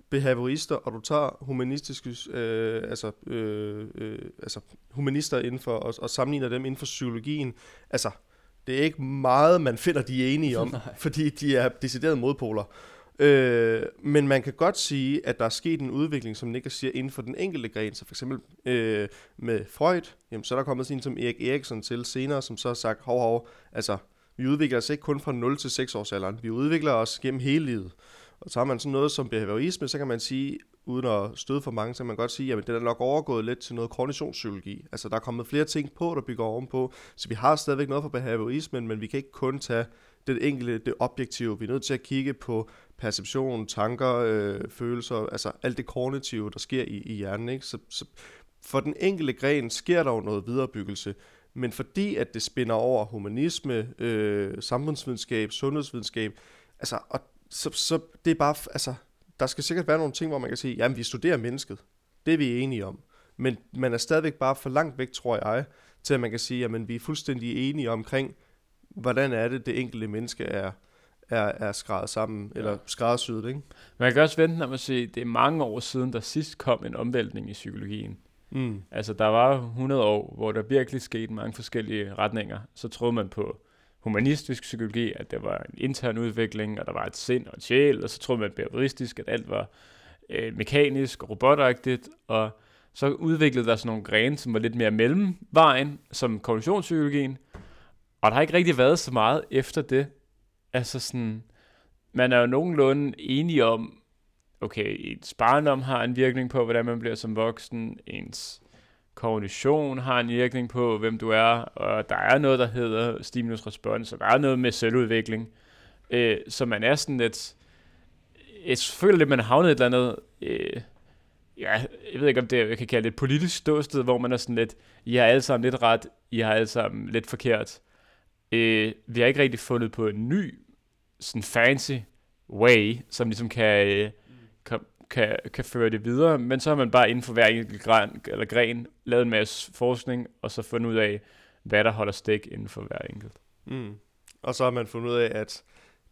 behaviorister, og du tager humanistiske, øh, altså, øh, øh, altså humanister inden for, og, og sammenligner dem inden for psykologien, altså, det er ikke meget, man finder, de enige om, fordi de er deciderede modpoler. Øh, men man kan godt sige, at der er sket en udvikling, som Nick siger, inden for den enkelte gren. Så for eksempel øh, med Freud, jamen, så er der kommet sådan en som Erik Eriksen til senere, som så har sagt, hov, hov, altså, vi udvikler os ikke kun fra 0 til 6 års alderen, vi udvikler os gennem hele livet. Og så har man sådan noget som behaviorisme, så kan man sige, uden at støde for mange, så kan man godt sige, at det er nok overgået lidt til noget kognitionspsykologi. Altså der er kommet flere ting på, der bygger ovenpå, så vi har stadigvæk noget for behaviorismen, men vi kan ikke kun tage det enkelte, det objektive. Vi er nødt til at kigge på perception, tanker, øh, følelser, altså alt det kognitive, der sker i, i hjernen. Ikke? Så, så for den enkelte gren sker der jo noget viderebyggelse, men fordi at det spænder over humanisme, øh, samfundsvidenskab, sundhedsvidenskab, altså, og så, så det er bare, altså, der skal sikkert være nogle ting, hvor man kan sige, jamen vi studerer mennesket, det er vi enige om, men man er stadigvæk bare for langt væk, tror jeg, til at man kan sige, jamen vi er fuldstændig enige omkring, hvordan er det, det enkelte menneske er, er, er skrevet sammen, ja. eller skræddersyet, ikke? Man kan også vente, når man siger, det er mange år siden, der sidst kom en omvæltning i psykologien. Mm. Altså, der var 100 år, hvor der virkelig skete mange forskellige retninger. Så troede man på humanistisk psykologi, at der var en intern udvikling, og der var et sind og en sjæl, og så troede man behavioristisk, at alt var øh, mekanisk og robotagtigt, og så udviklede der sådan nogle grene, som var lidt mere mellemvejen, som kognitionspsykologien, og der har ikke rigtig været så meget efter det. Altså sådan, man er jo nogenlunde enige om, okay, ens barndom har en virkning på, hvordan man bliver som voksen, ens kognition har en virkning på, hvem du er, og der er noget, der hedder stimulus-respons, og der er noget med selvudvikling. Øh, så man er sådan lidt, jeg føler lidt, man har havnet et eller andet, øh, ja, jeg ved ikke, om det jeg kan kalde det et politisk ståsted, hvor man er sådan lidt, I har alle sammen lidt ret, I har alle sammen lidt forkert. Øh, vi har ikke rigtig fundet på en ny, sådan fancy way, som ligesom kan, øh, kan, kan, kan føre det videre, men så har man bare inden for hver enkelt gren, eller gren lavet en masse forskning, og så fundet ud af, hvad der holder stik inden for hver enkelt. Mm. Og så har man fundet ud af, at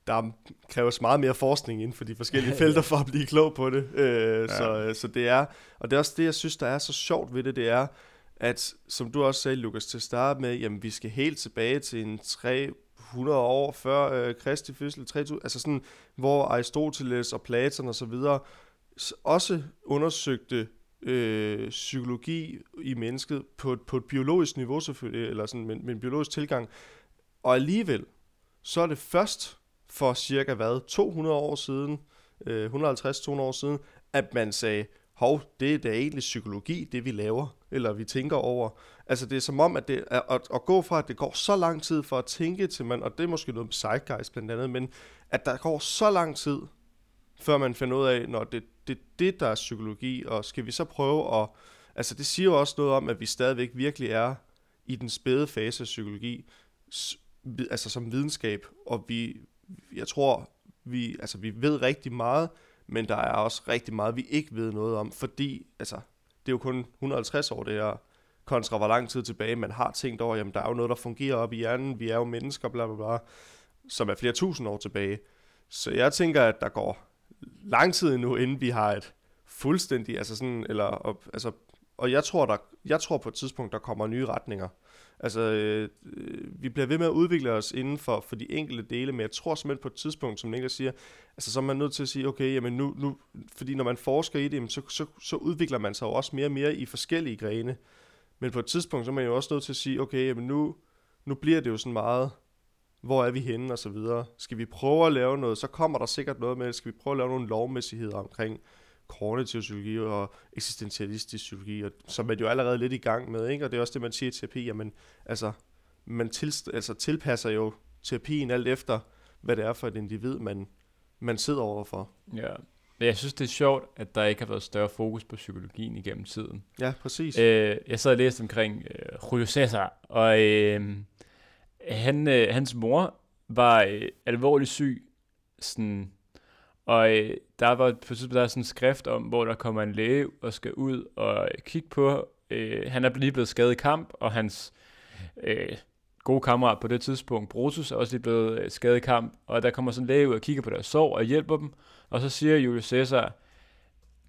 der kræves meget mere forskning inden for de forskellige felter for at blive klog på det. Øh, ja. så, øh, så det er, og det er også det, jeg synes, der er så sjovt ved det, det er, at som du også sagde, Lukas, til at starte med, jamen vi skal helt tilbage til en 100 år før øh, Kristi fødsel, 3000, altså sådan, hvor Aristoteles og Platon og så videre også undersøgte øh, psykologi i mennesket på, på et biologisk niveau selvfølgelig, eller sådan med, med en biologisk tilgang. Og alligevel, så er det først for cirka hvad, 200 år siden, øh, 150-200 år siden, at man sagde, hov, det er da egentlig psykologi, det vi laver, eller vi tænker over. Altså det er som om, at, det er, at, at gå fra, at det går så lang tid for at tænke til man, og det er måske noget med zeitgeist blandt andet, men at der går så lang tid, før man finder ud af, når det det, det der er psykologi, og skal vi så prøve at, altså det siger jo også noget om, at vi stadigvæk virkelig er i den spæde fase af psykologi, altså som videnskab, og vi, jeg tror, vi, altså, vi ved rigtig meget, men der er også rigtig meget, vi ikke ved noget om, fordi altså, det er jo kun 150 år, det her, kontra hvor lang tid tilbage man har tænkt over, jamen der er jo noget, der fungerer op i hjernen, vi er jo mennesker, bla bla bla, som er flere tusind år tilbage. Så jeg tænker, at der går lang tid nu, inden vi har et fuldstændig, altså sådan, eller, op, altså, og jeg tror, der, jeg tror på et tidspunkt, der kommer nye retninger. Altså, øh, vi bliver ved med at udvikle os inden for, for de enkelte dele, men jeg tror simpelthen på et tidspunkt, som Niklas siger, altså så er man nødt til at sige, okay, jamen nu, nu fordi når man forsker i det, så, så, så udvikler man sig jo også mere og mere i forskellige grene. Men på et tidspunkt, så er man jo også nødt til at sige, okay, jamen nu, nu bliver det jo sådan meget, hvor er vi henne og så videre. Skal vi prøve at lave noget, så kommer der sikkert noget med. Skal vi prøve at lave nogle lovmæssigheder omkring kognitiv psykologi og eksistentialistisk psykologi, og, som man jo allerede lidt i gang med, ikke? og det er også det, man siger i terapi, jamen, altså, man til, altså, tilpasser jo terapien alt efter, hvad det er for et individ, man, man sidder overfor. Ja, men jeg synes, det er sjovt, at der ikke har været større fokus på psykologien igennem tiden. Ja, præcis. Øh, jeg sad og læste omkring øh, Julio Cæsar, og øh, han, øh, hans mor var øh, alvorligt syg, sådan, og øh, der var på tidspunkt der er sådan en skrift om, hvor der kommer en læge og skal ud og øh, kigge på, øh, han er lige blevet skadet i kamp, og hans øh, gode kammerat på det tidspunkt, Brutus, er også lige blevet øh, skadet i kamp, og der kommer sådan en læge ud og kigger på deres sår og hjælper dem, og så siger Julius Caesar,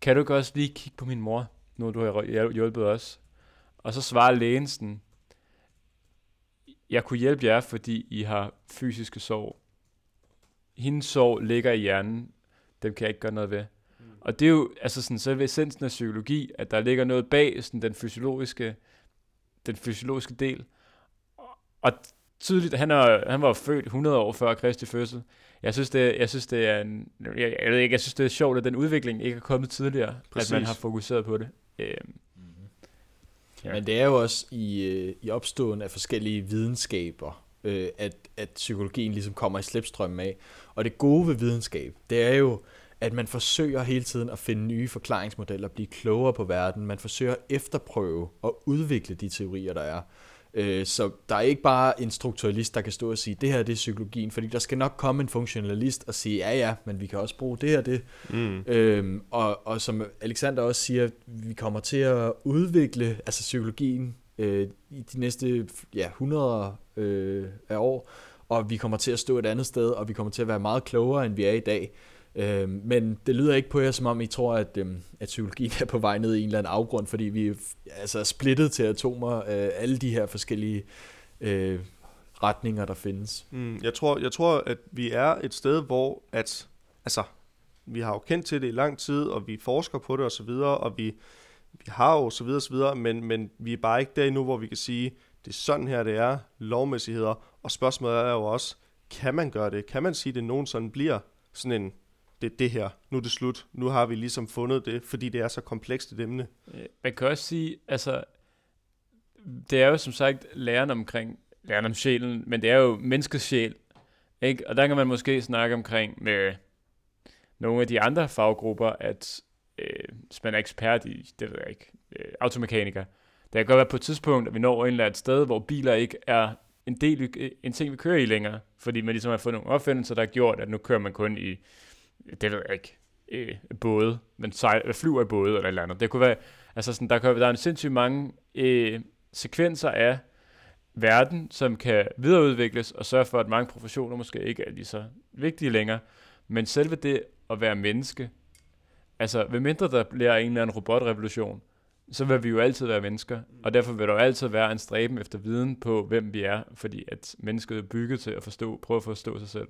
kan du ikke også lige kigge på min mor, nu du har hjulpet os? Og så svarer lægen sådan, jeg kunne hjælpe jer, fordi I har fysiske sår. Hendes sår ligger i hjernen, dem kan jeg ikke gøre noget ved. Mm. Og det er jo altså sådan selve essensen af psykologi, at der ligger noget bag sådan den fysiologiske, den fysiologiske del. Og tydeligt, han, er, han var født 100 år før Kristi fødsel. Jeg synes, det, jeg synes, det er en, jeg, jeg ved ikke, jeg synes, det er sjovt, at den udvikling ikke er kommet tidligere, Præcis. at man har fokuseret på det. Øhm, mm-hmm. ja. Men det er jo også i, øh, i opståen af forskellige videnskaber, øh, at, at psykologien ligesom kommer i slipstrømmen af. Og det gode ved videnskab, det er jo, at man forsøger hele tiden at finde nye forklaringsmodeller, blive klogere på verden. Man forsøger at efterprøve og udvikle de teorier, der er. Øh, så der er ikke bare en strukturalist, der kan stå og sige, det her det er psykologien, fordi der skal nok komme en funktionalist og sige, ja ja, men vi kan også bruge det her det. Mm. Øhm, og, og som Alexander også siger, vi kommer til at udvikle altså psykologien øh, i de næste ja, 100 øh, af år, og vi kommer til at stå et andet sted, og vi kommer til at være meget klogere, end vi er i dag. Øh, men det lyder ikke på jer, som om I tror, at, øh, at psykologien er på vej ned i en eller anden afgrund, fordi vi altså, er altså, splittet til atomer øh, alle de her forskellige øh, retninger, der findes. Mm, jeg, tror, jeg tror, at vi er et sted, hvor at, altså, vi har jo kendt til det i lang tid, og vi forsker på det osv., og, og vi, vi har jo så videre, så videre, men, men vi er bare ikke der endnu, hvor vi kan sige, det er sådan her, det er, lovmæssigheder, og spørgsmålet er jo også, kan man gøre det? Kan man sige, at det nogen sådan bliver sådan en det er det her, nu er det slut, nu har vi ligesom fundet det, fordi det er så komplekst et emne. Øh, man kan også sige, altså, det er jo som sagt læren omkring, læren om sjælen, men det er jo menneskets sjæl, ikke? Og der kan man måske snakke omkring med nogle af de andre faggrupper, at øh, hvis man er ekspert i, det ved jeg ikke, øh, automekaniker, det kan godt være på et tidspunkt, at vi når et eller andet sted, hvor biler ikke er en del, øh, en ting, vi kører i længere, fordi man ligesom har fået nogle opfindelser, der har gjort, at nu kører man kun i det ved jeg ikke, øh, både, men sejl, flyver i både eller et eller andet. Det kunne være, altså sådan, der, kan, der er en sindssygt mange øh, sekvenser af verden, som kan videreudvikles og sørge for, at mange professioner måske ikke er lige så vigtige længere. Men selve det at være menneske, altså ved mindre der bliver en eller anden robotrevolution, så vil vi jo altid være mennesker, og derfor vil der jo altid være en stræben efter viden på, hvem vi er, fordi at mennesket er bygget til at forstå, prøve at forstå sig selv.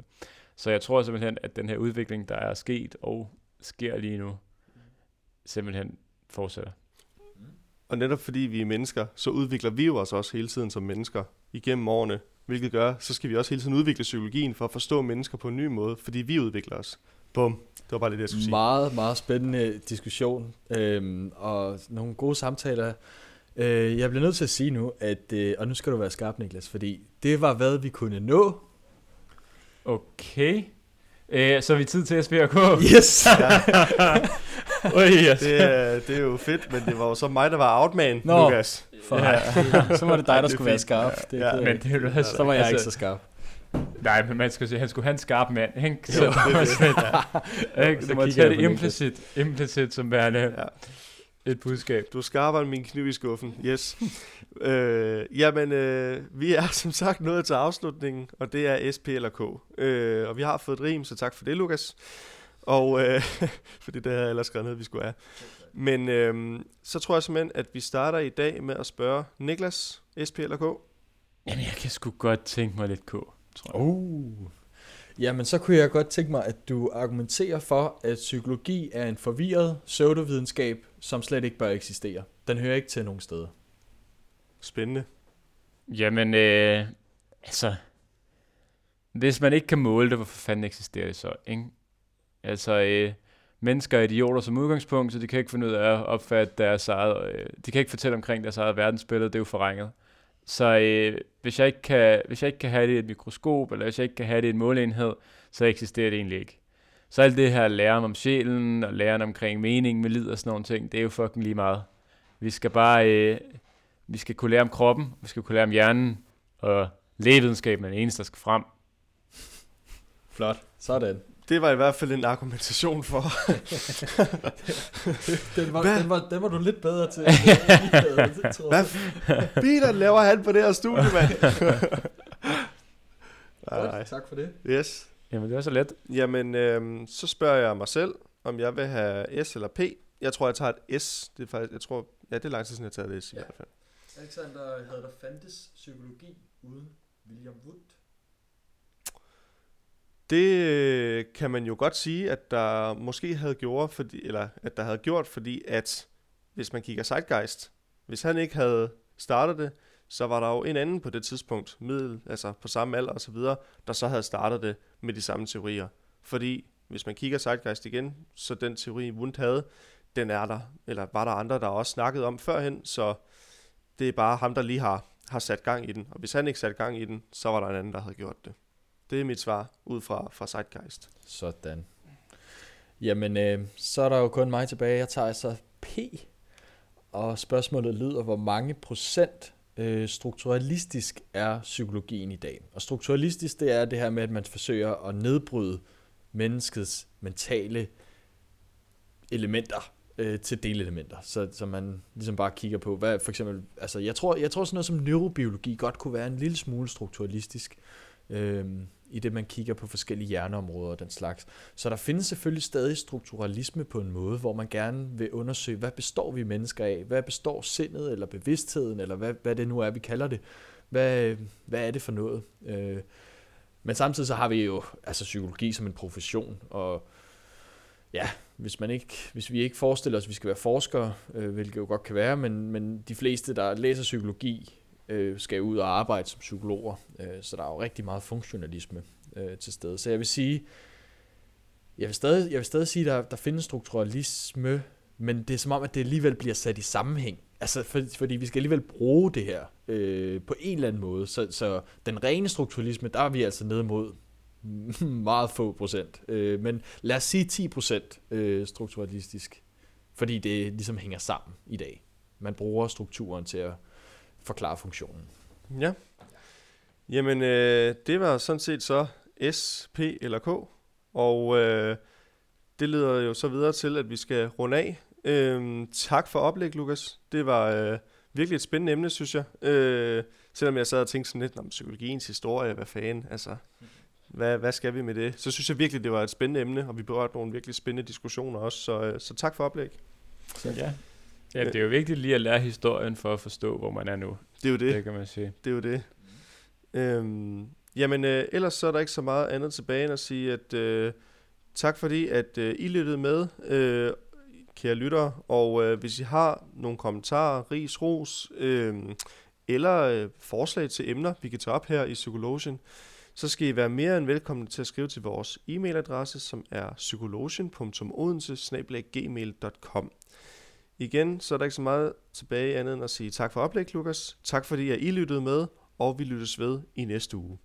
Så jeg tror simpelthen, at den her udvikling, der er sket og sker lige nu, simpelthen fortsætter. Og netop fordi vi er mennesker, så udvikler vi jo os også hele tiden som mennesker igennem årene. Hvilket gør, så skal vi også hele tiden udvikle psykologien for at forstå mennesker på en ny måde, fordi vi udvikler os. Bum. Det var bare det, jeg skulle sige. Meget, meget spændende diskussion, øhm, og nogle gode samtaler. Øh, jeg bliver nødt til at sige nu, at, øh, og nu skal du være skarp, Niklas, fordi det var, hvad vi kunne nå Okay. Øh, så er vi tid til at spille. Yes! Ui, yes. det, er, det er jo fedt, men det var jo så mig, der var outman, Nå, Lukas. For, ja. så var det dig, der skulle være skarp. Det, ja, det, men det er så var jeg altså, ikke så skarp. Nej, men man skal sige, han skulle have en skarp mand, ikke? Så, Jo, det er det. sådan, ikke? Så må tage det implicit, implicit som værende Ja. et budskab. Du skarper min kniv i skuffen, yes. øh, jamen, øh, vi er som sagt nået til afslutningen, og det er SP eller K. Øh, og vi har fået et rim, så tak for det, Lukas. Og øh, fordi det havde jeg ellers skrevet ned, vi skulle have. Men øh, så tror jeg simpelthen, at vi starter i dag med at spørge Niklas, SP eller K? Jamen, jeg kan sgu godt tænke mig lidt K, tror jeg. Uh. Jamen, så kunne jeg godt tænke mig, at du argumenterer for, at psykologi er en forvirret pseudovidenskab, som slet ikke bør eksistere. Den hører ikke til nogen steder. Spændende. Jamen, øh, altså, hvis man ikke kan måle det, hvorfor fanden eksisterer det så, ikke? Altså, øh, mennesker er idioter som udgangspunkt, så de kan ikke finde ud af at opfatte deres eget, øh, de kan ikke fortælle omkring deres eget verdensbillede, det er jo forringet. Så øh, hvis, jeg ikke kan, hvis jeg ikke kan have det i et mikroskop, eller hvis jeg ikke kan have det i en måleenhed, så eksisterer det egentlig ikke. Så alt det her læren om sjælen, og læren omkring mening med lid og sådan nogle ting, det er jo fucking lige meget. Vi skal bare, øh, vi skal kunne lære om kroppen, vi skal kunne lære om hjernen, og lægevidenskaben er den eneste, der skal frem. Flot. Sådan. Det var i hvert fald en argumentation for. Den var, Hvad? den var, den var du lidt bedre til. Hvad biler laver han på det her studie, mand? nej, Godt. Tak for det. Yes. Jamen, det er så let. Jamen, øhm, så spørger jeg mig selv, om jeg vil have S eller P. Jeg tror, jeg tager et S. Det er faktisk, jeg tror, ja, det er lang tid siden, jeg har taget et S i Ja. hvert fald. Alexander, havde der fandtes psykologi uden William Wood? Det øh, kan man jo godt sige, at der måske havde gjort, fordi, eller at der havde gjort, fordi at hvis man kigger Zeitgeist, hvis han ikke havde startet det, så var der jo en anden på det tidspunkt, middel, altså på samme alder og så videre, der så havde startet det med de samme teorier. Fordi hvis man kigger Zeitgeist igen, så den teori Wundt havde, den er der, eller var der andre, der også snakkede om førhen, så det er bare ham, der lige har, har sat gang i den. Og hvis han ikke satte gang i den, så var der en anden, der havde gjort det. Det er mit svar ud fra, fra Zeitgeist. Sådan. Jamen, øh, så er der jo kun mig tilbage. Jeg tager altså P. Og spørgsmålet lyder, hvor mange procent øh, strukturalistisk er psykologien i dag? Og strukturalistisk, det er det her med, at man forsøger at nedbryde menneskets mentale elementer øh, til delelementer. Så, så man ligesom bare kigger på, hvad for eksempel, altså jeg tror, jeg tror sådan noget som neurobiologi godt kunne være en lille smule strukturalistisk, øh, øh, i det man kigger på forskellige hjerneområder og den slags. Så der findes selvfølgelig stadig strukturalisme på en måde, hvor man gerne vil undersøge, hvad består vi mennesker af? Hvad består sindet eller bevidstheden, eller hvad, hvad det nu er, vi kalder det? Hvad, hvad er det for noget? Øh, men samtidig så har vi jo altså psykologi som en profession, og ja, hvis, man ikke, hvis vi ikke forestiller os, at vi skal være forskere, øh, hvilket jo godt kan være, men, men de fleste, der læser psykologi, øh, skal ud og arbejde som psykologer, øh, så der er jo rigtig meget funktionalisme øh, til stede. Så jeg vil sige, jeg vil stadig, jeg vil stadig sige, at der, der findes strukturalisme, men det er som om, at det alligevel bliver sat i sammenhæng. Altså, for, fordi vi skal alligevel bruge det her øh, på en eller anden måde. Så, så den rene strukturalisme, der er vi altså ned mod meget få procent. Øh, men lad os sige 10 procent øh, strukturalistisk, fordi det ligesom hænger sammen i dag. Man bruger strukturen til at forklare funktionen. Ja. Jamen, øh, det var sådan set så S, P eller K. Og øh, det leder jo så videre til, at vi skal runde af. Øh, tak for oplæg, Lukas. Det var øh, virkelig et spændende emne, synes jeg. Øh, selvom jeg sad og tænkte sådan lidt om psykologiens historie, hvad fanden, altså, hvad, hvad skal vi med det? Så synes jeg virkelig, det var et spændende emne, og vi berørte nogle virkelig spændende diskussioner også. Så, øh, så tak for oplæg. Ja. Ja, det er jo vigtigt lige at lære historien for at forstå, hvor man er nu. Det er jo det. Det kan man sige. Det er jo det. Øhm, jamen, øh, ellers så er der ikke så meget andet tilbage end at sige, at øh, tak fordi, at øh, I lyttede med, øh, kære lyttere. Og øh, hvis I har nogle kommentarer, ris, ros, øh, eller øh, forslag til emner, vi kan tage op her i Psykologien, så skal I være mere end velkomne til at skrive til vores e-mailadresse, som er psykologien.odense.gmail.com. Igen, så er der ikke så meget tilbage andet end at sige tak for oplæg, Lukas. Tak fordi, I lyttede med, og vi lyttes ved i næste uge.